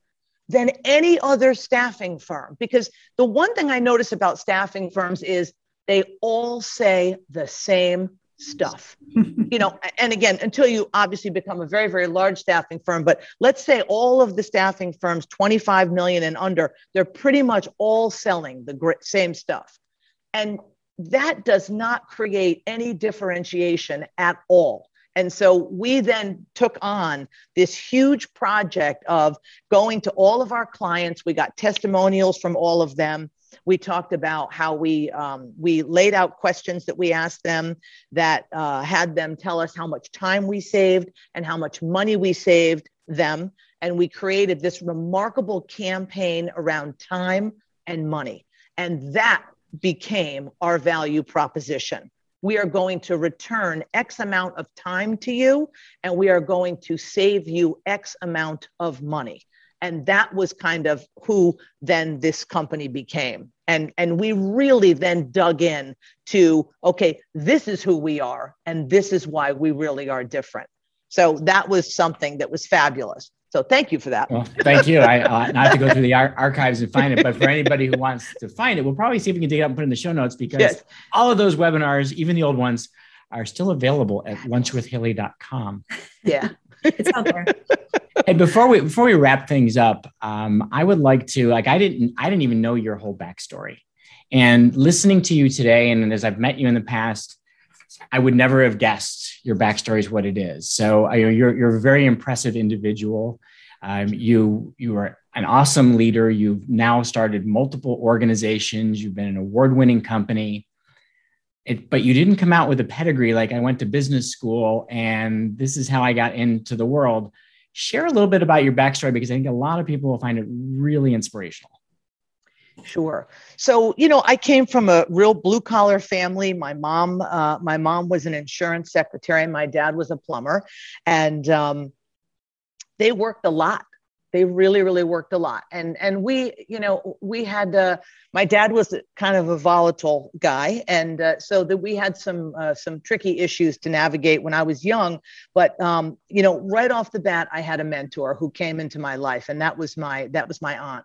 than any other staffing firm. Because the one thing I notice about staffing firms is they all say the same stuff. you know, and again, until you obviously become a very, very large staffing firm, but let's say all of the staffing firms, 25 million and under, they're pretty much all selling the same stuff. And that does not create any differentiation at all. And so we then took on this huge project of going to all of our clients. We got testimonials from all of them. We talked about how we um, we laid out questions that we asked them that uh, had them tell us how much time we saved and how much money we saved them. And we created this remarkable campaign around time and money. And that became our value proposition we are going to return X amount of time to you, and we are going to save you X amount of money. And that was kind of who then this company became. And, and we really then dug in to, okay, this is who we are, and this is why we really are different. So that was something that was fabulous. So thank you for that. Well, thank you. I, uh, I have to go through the ar- archives and find it, but for anybody who wants to find it, we'll probably see if we can dig it up and put it in the show notes because yes. all of those webinars, even the old ones, are still available at lunchwithhaley.com. Yeah, it's out there. And before we before we wrap things up, um, I would like to like I didn't I didn't even know your whole backstory, and listening to you today, and as I've met you in the past, I would never have guessed your backstory is what it is. So you're you're a very impressive individual. Um, you you are an awesome leader. You've now started multiple organizations. You've been an award-winning company. It, but you didn't come out with a pedigree like I went to business school and this is how I got into the world. Share a little bit about your backstory because I think a lot of people will find it really inspirational. Sure. So, you know, I came from a real blue collar family. My mom, uh, my mom was an insurance secretary. and My dad was a plumber, and um, they worked a lot. They really, really worked a lot. And and we, you know, we had. Uh, my dad was kind of a volatile guy, and uh, so that we had some uh, some tricky issues to navigate when I was young. But um, you know, right off the bat, I had a mentor who came into my life, and that was my that was my aunt.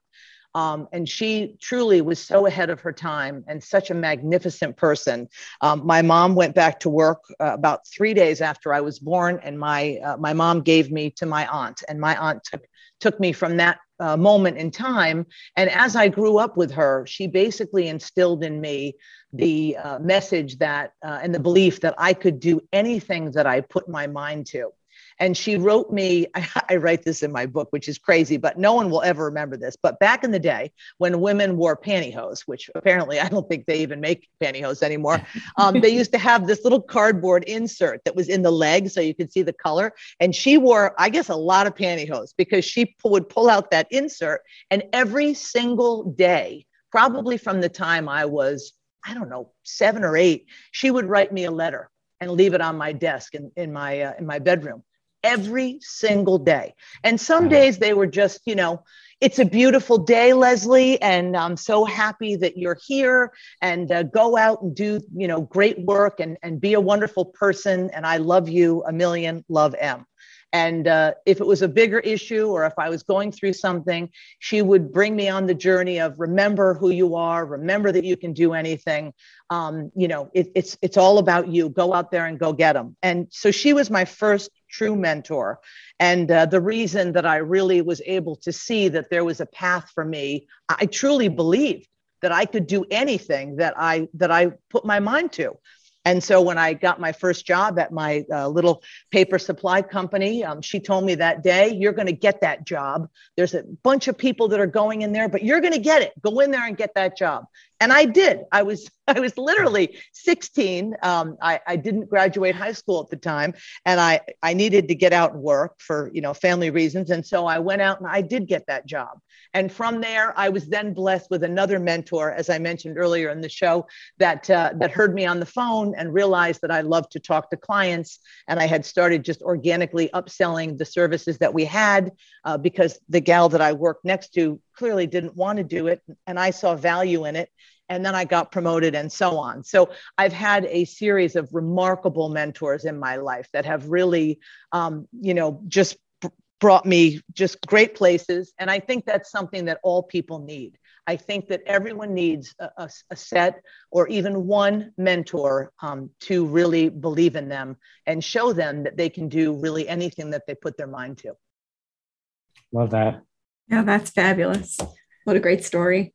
Um, and she truly was so ahead of her time and such a magnificent person. Um, my mom went back to work uh, about three days after I was born, and my uh, my mom gave me to my aunt, and my aunt took took me from that uh, moment in time. And as I grew up with her, she basically instilled in me the uh, message that uh, and the belief that I could do anything that I put my mind to. And she wrote me, I, I, write this in my book, which is crazy, but no one will ever remember this. But back in the day when women wore pantyhose, which apparently I don't think they even make pantyhose anymore, um, they used to have this little cardboard insert that was in the leg so you could see the color. And she wore, I guess, a lot of pantyhose because she would pull out that insert. And every single day, probably from the time I was, I don't know, seven or eight, she would write me a letter and leave it on my desk in, in my uh, in my bedroom every single day. And some days they were just, you know, it's a beautiful day, Leslie, and I'm so happy that you're here and uh, go out and do, you know, great work and, and be a wonderful person. And I love you a million, love M. And uh, if it was a bigger issue or if I was going through something, she would bring me on the journey of remember who you are, remember that you can do anything. Um, you know, it, it's it's all about you. Go out there and go get them. And so she was my first true mentor. And uh, the reason that I really was able to see that there was a path for me, I truly believed that I could do anything that I that I put my mind to. And so when I got my first job at my uh, little paper supply company, um, she told me that day, you're going to get that job. There's a bunch of people that are going in there, but you're going to get it. Go in there and get that job. And I did. I was I was literally 16. Um, I, I didn't graduate high school at the time, and I I needed to get out and work for you know family reasons. And so I went out and I did get that job. And from there, I was then blessed with another mentor, as I mentioned earlier in the show, that uh, that heard me on the phone and realized that I love to talk to clients. And I had started just organically upselling the services that we had uh, because the gal that I worked next to clearly didn't want to do it, and I saw value in it. And then I got promoted and so on. So I've had a series of remarkable mentors in my life that have really, um, you know, just brought me just great places. And I think that's something that all people need. I think that everyone needs a, a, a set or even one mentor um, to really believe in them and show them that they can do really anything that they put their mind to. Love that. Yeah, that's fabulous. What a great story.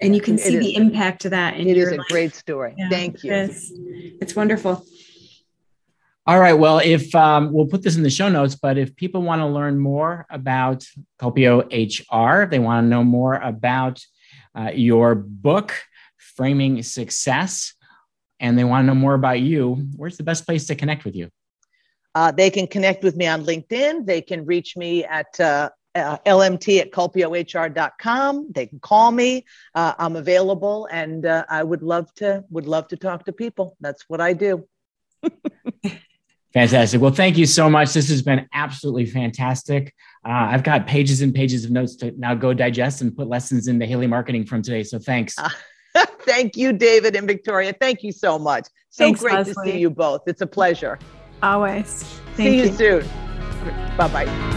And you can see the impact of that in it your is a life. great story. Yeah, Thank you. It's, it's wonderful. All right. Well, if um, we'll put this in the show notes, but if people want to learn more about Culpio HR, they want to know more about uh, your book, Framing Success, and they want to know more about you, where's the best place to connect with you? Uh, they can connect with me on LinkedIn. They can reach me at uh, uh, lmt at culpiohr.com. They can call me. Uh, I'm available, and uh, I would love to would love to talk to people. That's what I do. Fantastic. Well, thank you so much. This has been absolutely fantastic. Uh, I've got pages and pages of notes to now go digest and put lessons into Haley marketing from today. So thanks. thank you, David and Victoria. Thank you so much. So Thanks, great Leslie. to see you both. It's a pleasure. Always. Thank see you, you soon. Bye bye.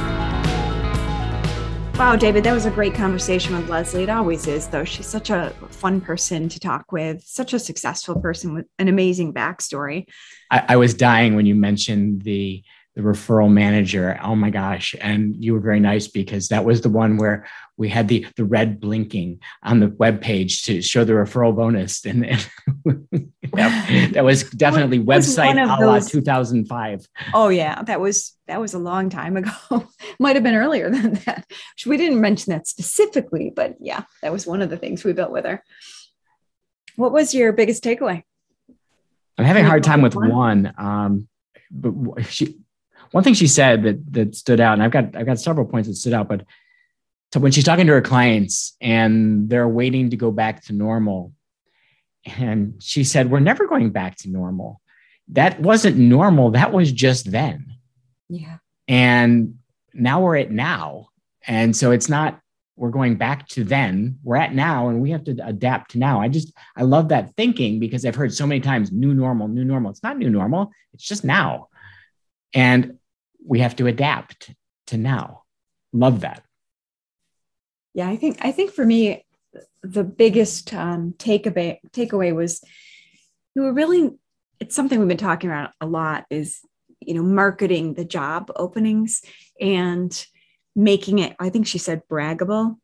Wow, David, that was a great conversation with Leslie. It always is, though. She's such a fun person to talk with, such a successful person with an amazing backstory. I, I was dying when you mentioned the the referral manager. Oh my gosh. And you were very nice because that was the one where we had the, the red blinking on the web page to show the referral bonus. And, and that was definitely website a la 2005. Oh yeah. That was, that was a long time ago. Might've been earlier than that. We didn't mention that specifically, but yeah, that was one of the things we built with her. What was your biggest takeaway? I'm having a hard time with one. Um, but she, one thing she said that that stood out, and I've got I've got several points that stood out, but so when she's talking to her clients and they're waiting to go back to normal, and she said, "We're never going back to normal. That wasn't normal. That was just then." Yeah. And now we're at now, and so it's not we're going back to then we're at now and we have to adapt to now i just i love that thinking because i've heard so many times new normal new normal it's not new normal it's just now and we have to adapt to now. Love that. Yeah, I think I think for me, the biggest um, takeaway takeaway was we were really it's something we've been talking about a lot is you know marketing the job openings and making it i think she said braggable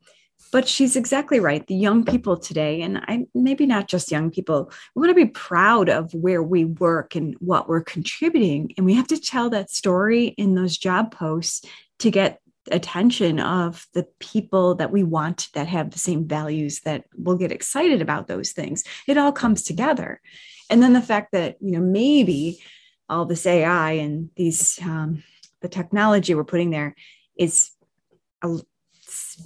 but she's exactly right. The young people today, and I maybe not just young people, we want to be proud of where we work and what we're contributing. And we have to tell that story in those job posts to get attention of the people that we want that have the same values that will get excited about those things. It all comes together. And then the fact that, you know, maybe all this AI and these um, the technology we're putting there is a,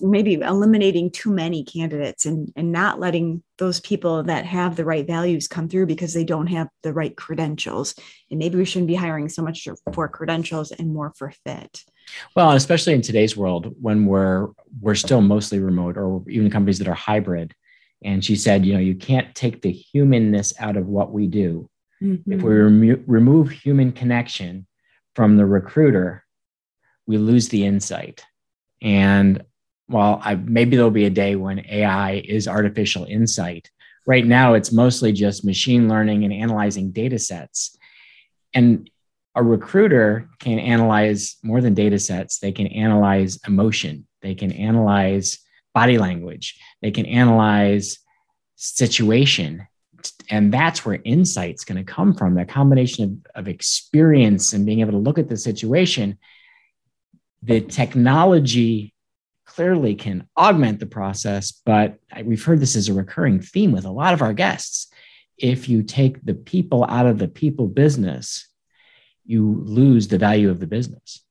maybe eliminating too many candidates and, and not letting those people that have the right values come through because they don't have the right credentials. And maybe we shouldn't be hiring so much for credentials and more for fit. Well, especially in today's world when we're we're still mostly remote or even companies that are hybrid. And she said, you know, you can't take the humanness out of what we do. Mm-hmm. If we remo- remove human connection from the recruiter, we lose the insight. And well, I, maybe there'll be a day when AI is artificial insight. Right now, it's mostly just machine learning and analyzing data sets. And a recruiter can analyze more than data sets, they can analyze emotion, they can analyze body language, they can analyze situation. And that's where insight's going to come from that combination of, of experience and being able to look at the situation. The technology clearly can augment the process, but we've heard this as a recurring theme with a lot of our guests. If you take the people out of the people business, you lose the value of the business.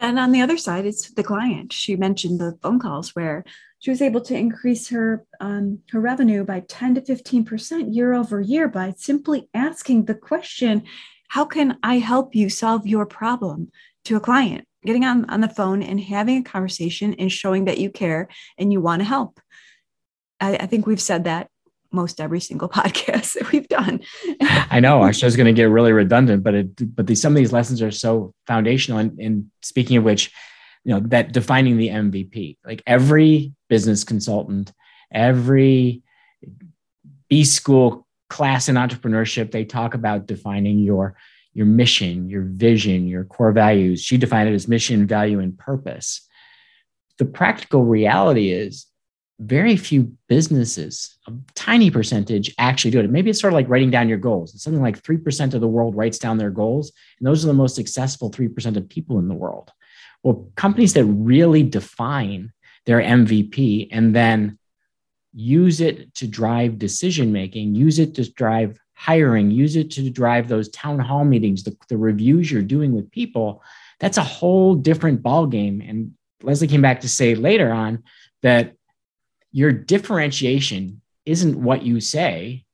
And on the other side, it's the client. She mentioned the phone calls where she was able to increase her um, her revenue by 10 to 15 percent year over year by simply asking the question, "How can I help you solve your problem?" to a client getting on, on the phone and having a conversation and showing that you care and you want to help. I, I think we've said that most every single podcast that we've done. I know our show's going to get really redundant, but it, but these, some of these lessons are so foundational. And, and speaking of which, you know, that defining the MVP, like every business consultant, every B school class in entrepreneurship, they talk about defining your your mission, your vision, your core values. She defined it as mission, value, and purpose. The practical reality is very few businesses, a tiny percentage actually do it. Maybe it's sort of like writing down your goals. It's something like 3% of the world writes down their goals. And those are the most successful 3% of people in the world. Well, companies that really define their MVP and then use it to drive decision making, use it to drive hiring, use it to drive those town hall meetings, the, the reviews you're doing with people. That's a whole different ballgame. And Leslie came back to say later on that your differentiation isn't what you say,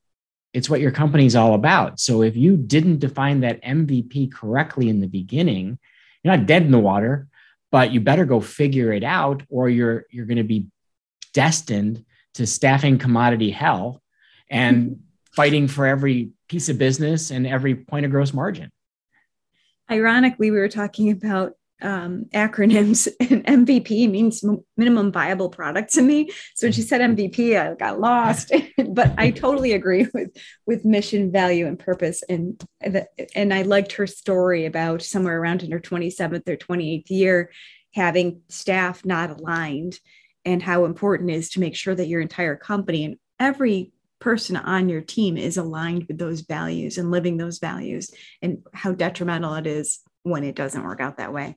it's what your company's all about. So if you didn't define that MVP correctly in the beginning, you're not dead in the water, but you better go figure it out or you're you're going to be destined to staffing commodity hell and fighting for every piece of business and every point of gross margin. Ironically, we were talking about um, acronyms, and MVP means minimum viable product to me. So when she said MVP, I got lost. but I totally agree with with mission, value, and purpose. And and I liked her story about somewhere around in her 27th or 28th year having staff not aligned, and how important it is to make sure that your entire company and every person on your team is aligned with those values and living those values and how detrimental it is when it doesn't work out that way.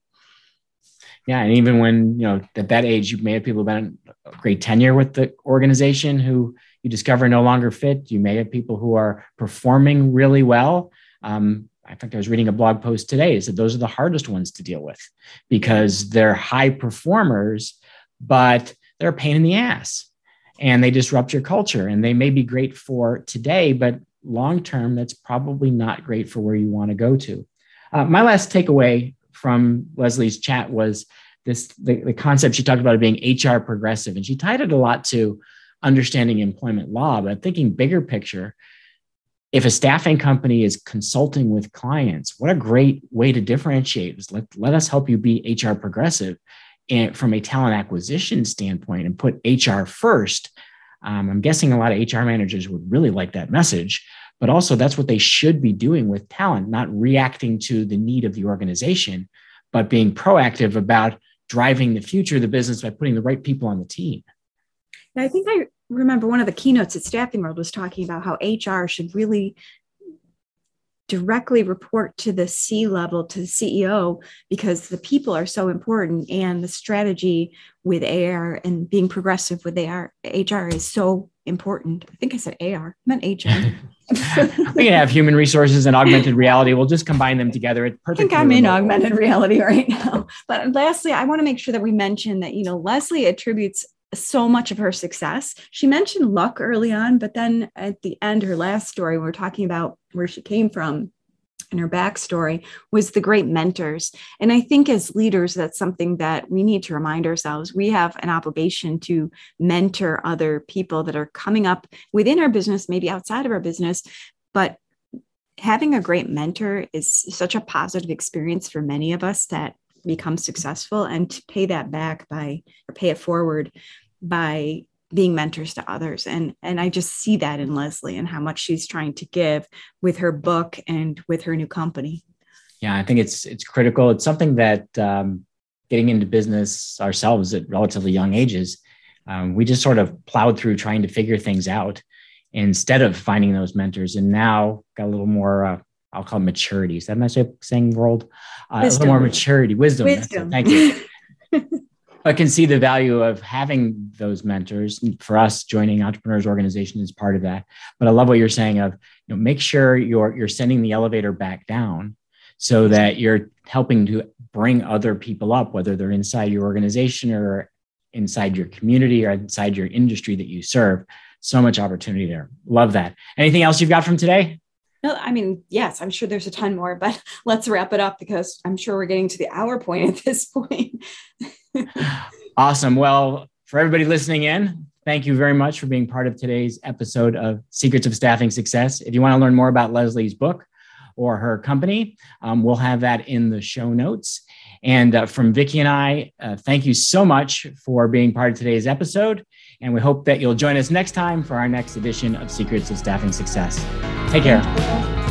Yeah and even when you know at that age you may have people been great tenure with the organization who you discover no longer fit. You may have people who are performing really well. Um, in fact i was reading a blog post today that those are the hardest ones to deal with because they're high performers but they're a pain in the ass and they disrupt your culture and they may be great for today but long term that's probably not great for where you want to go to uh, my last takeaway from Leslie's chat was this the, the concept she talked about being HR progressive, and she tied it a lot to understanding employment law. But thinking bigger picture, if a staffing company is consulting with clients, what a great way to differentiate is let, let us help you be HR progressive and from a talent acquisition standpoint and put HR first. Um, I'm guessing a lot of HR managers would really like that message but also that's what they should be doing with talent, not reacting to the need of the organization, but being proactive about driving the future of the business by putting the right people on the team. I think I remember one of the keynotes at Staffing World was talking about how HR should really directly report to the C level, to the CEO, because the people are so important and the strategy with AR and being progressive with AR, HR is so important. I think I said AR, I meant HR. we can have human resources and augmented reality. We'll just combine them together. It's perfect. I think I'm in augmented reality right now. But lastly, I want to make sure that we mention that, you know, Leslie attributes so much of her success. She mentioned luck early on, but then at the end, her last story, we we're talking about where she came from and her backstory was the great mentors. And I think as leaders, that's something that we need to remind ourselves. We have an obligation to mentor other people that are coming up within our business, maybe outside of our business, but having a great mentor is such a positive experience for many of us that become successful and to pay that back by or pay it forward by being mentors to others. And and i just see that in leslie and how much she's trying to give with her book and with her new company. Yeah i think it's it's critical. It's something that um, getting into business ourselves at relatively young ages um, we just sort of plowed through trying to figure things out instead of finding those mentors. And now got a little more uh, i'll call it maturity. Is that nice saying world? Uh, a little more maturity wisdom, wisdom. thank you I can see the value of having those mentors. For us, joining Entrepreneurs Organization is part of that. But I love what you're saying of you know, make sure you're you're sending the elevator back down so that you're helping to bring other people up, whether they're inside your organization or inside your community or inside your industry that you serve. So much opportunity there. Love that. Anything else you've got from today? No, I mean, yes, I'm sure there's a ton more, but let's wrap it up because I'm sure we're getting to the hour point at this point. awesome. Well, for everybody listening in, thank you very much for being part of today's episode of Secrets of Staffing Success. If you want to learn more about Leslie's book or her company, um, we'll have that in the show notes. And uh, from Vicki and I, uh, thank you so much for being part of today's episode. And we hope that you'll join us next time for our next edition of Secrets of Staffing Success. Take care.